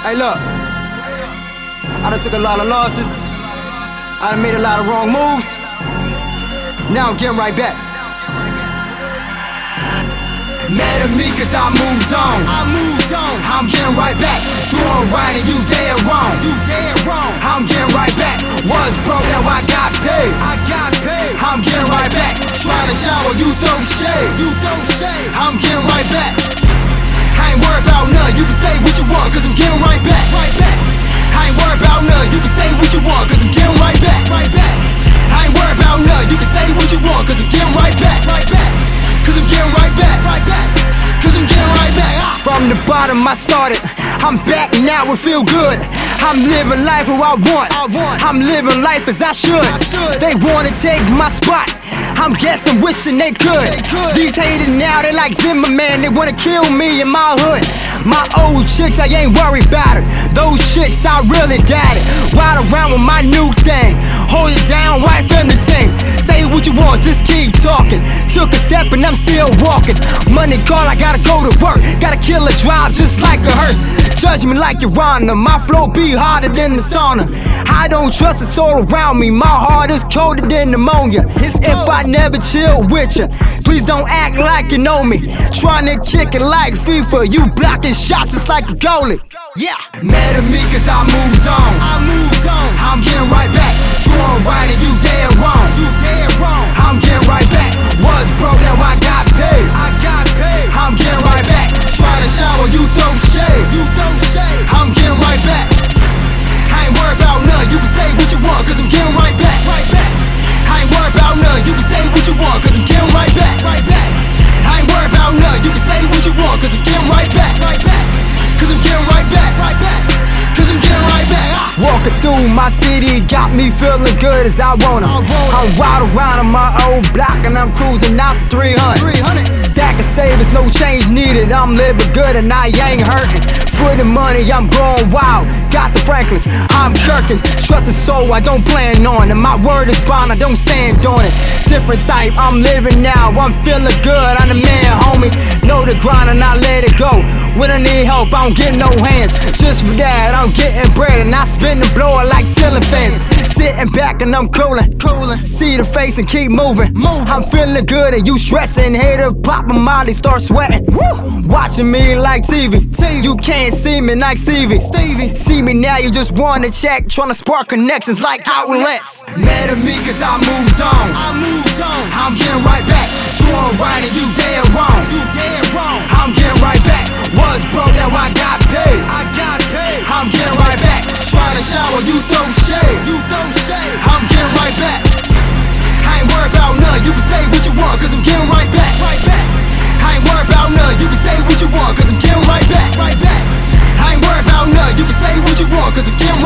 Hey, look. I done took a lot of losses. I done made a lot of wrong moves. Now I'm getting right back. Mad at me cause I moved on. I moved on. I'm getting right back. Doing right and you dead wrong. You dead wrong. I'm getting right back. Was broke, now I got paid. I got paid. I'm getting right back. Trying to shower, you throw shade. You throw shade. I'm getting right back. I ain't worried about none. You can say what you want, cause I'm getting right back. Right back. I ain't worried about none. You can say what you want, cause I'm getting right back. Right back. I ain't worried about none. You can say what you want, cause I'm getting right back. Right back. Cause I'm getting right back. Right back. Cause I'm getting right back. Ah. From the bottom I started. I'm back and now, it feel good. I'm living life who I want. I want. I'm living life as I should. I should. They wanna take my spot. I'm guessing, wishing they could. These haters now, they like Zimmerman. They wanna kill me in my hood. My old chicks, I ain't worried about it. Those chicks, I really got it. Ride around with my new thing. Hold it down, wife and the team. Say what you want, just keep talking. Took a step and I'm still walking. Money call, I gotta go to work. Gotta kill a drive just like a hearse. Judge me like your honor. My flow be harder than the sauna. I don't trust the soul around me. My heart is colder than pneumonia. If I never chill with you, please don't act like you know me. Trying to kick it like FIFA. You blocking shots just like a goalie. Yeah. Mad at me cause I moved on. I moved on. Walking through my city got me feeling good as I wanna. I ride around on my old block and I'm cruising out to 300. 300. Stack of savings, no change needed. I'm living good and I ain't hurting. For the money, I'm going wild. Got the Franklins, I'm jerking. Trust the soul, I don't plan on it. My word is bond, I don't stand on it. Different type, I'm living now. I'm feeling good, I'm the man, homie. The grind and I let it go. When I need help, I don't get no hands. Just for that, I'm getting bread and I spin the blower like ceiling fans. Sitting back and I'm coolin', coolin'. See the face and keep moving. Move. I'm feeling good and you stressing. Hater pop my molly, start sweating. Woo. Watching me like TV. TV. You can't see me like Stevie. Stevie. See me now, you just wanna check. Trying to spark connections like outlets. Mad at me cause I moved on. I moved on. I'm getting right back. Doing right and you dead wrong. shade. You throw shade. I'm getting right back. I ain't worried about none. You can say what you want, cause I'm getting right back. Right back. I ain't worried about none. You can say what you want, cause I'm getting right back. Right back. I ain't worried about none. You can say what you want, cause I'm getting right back.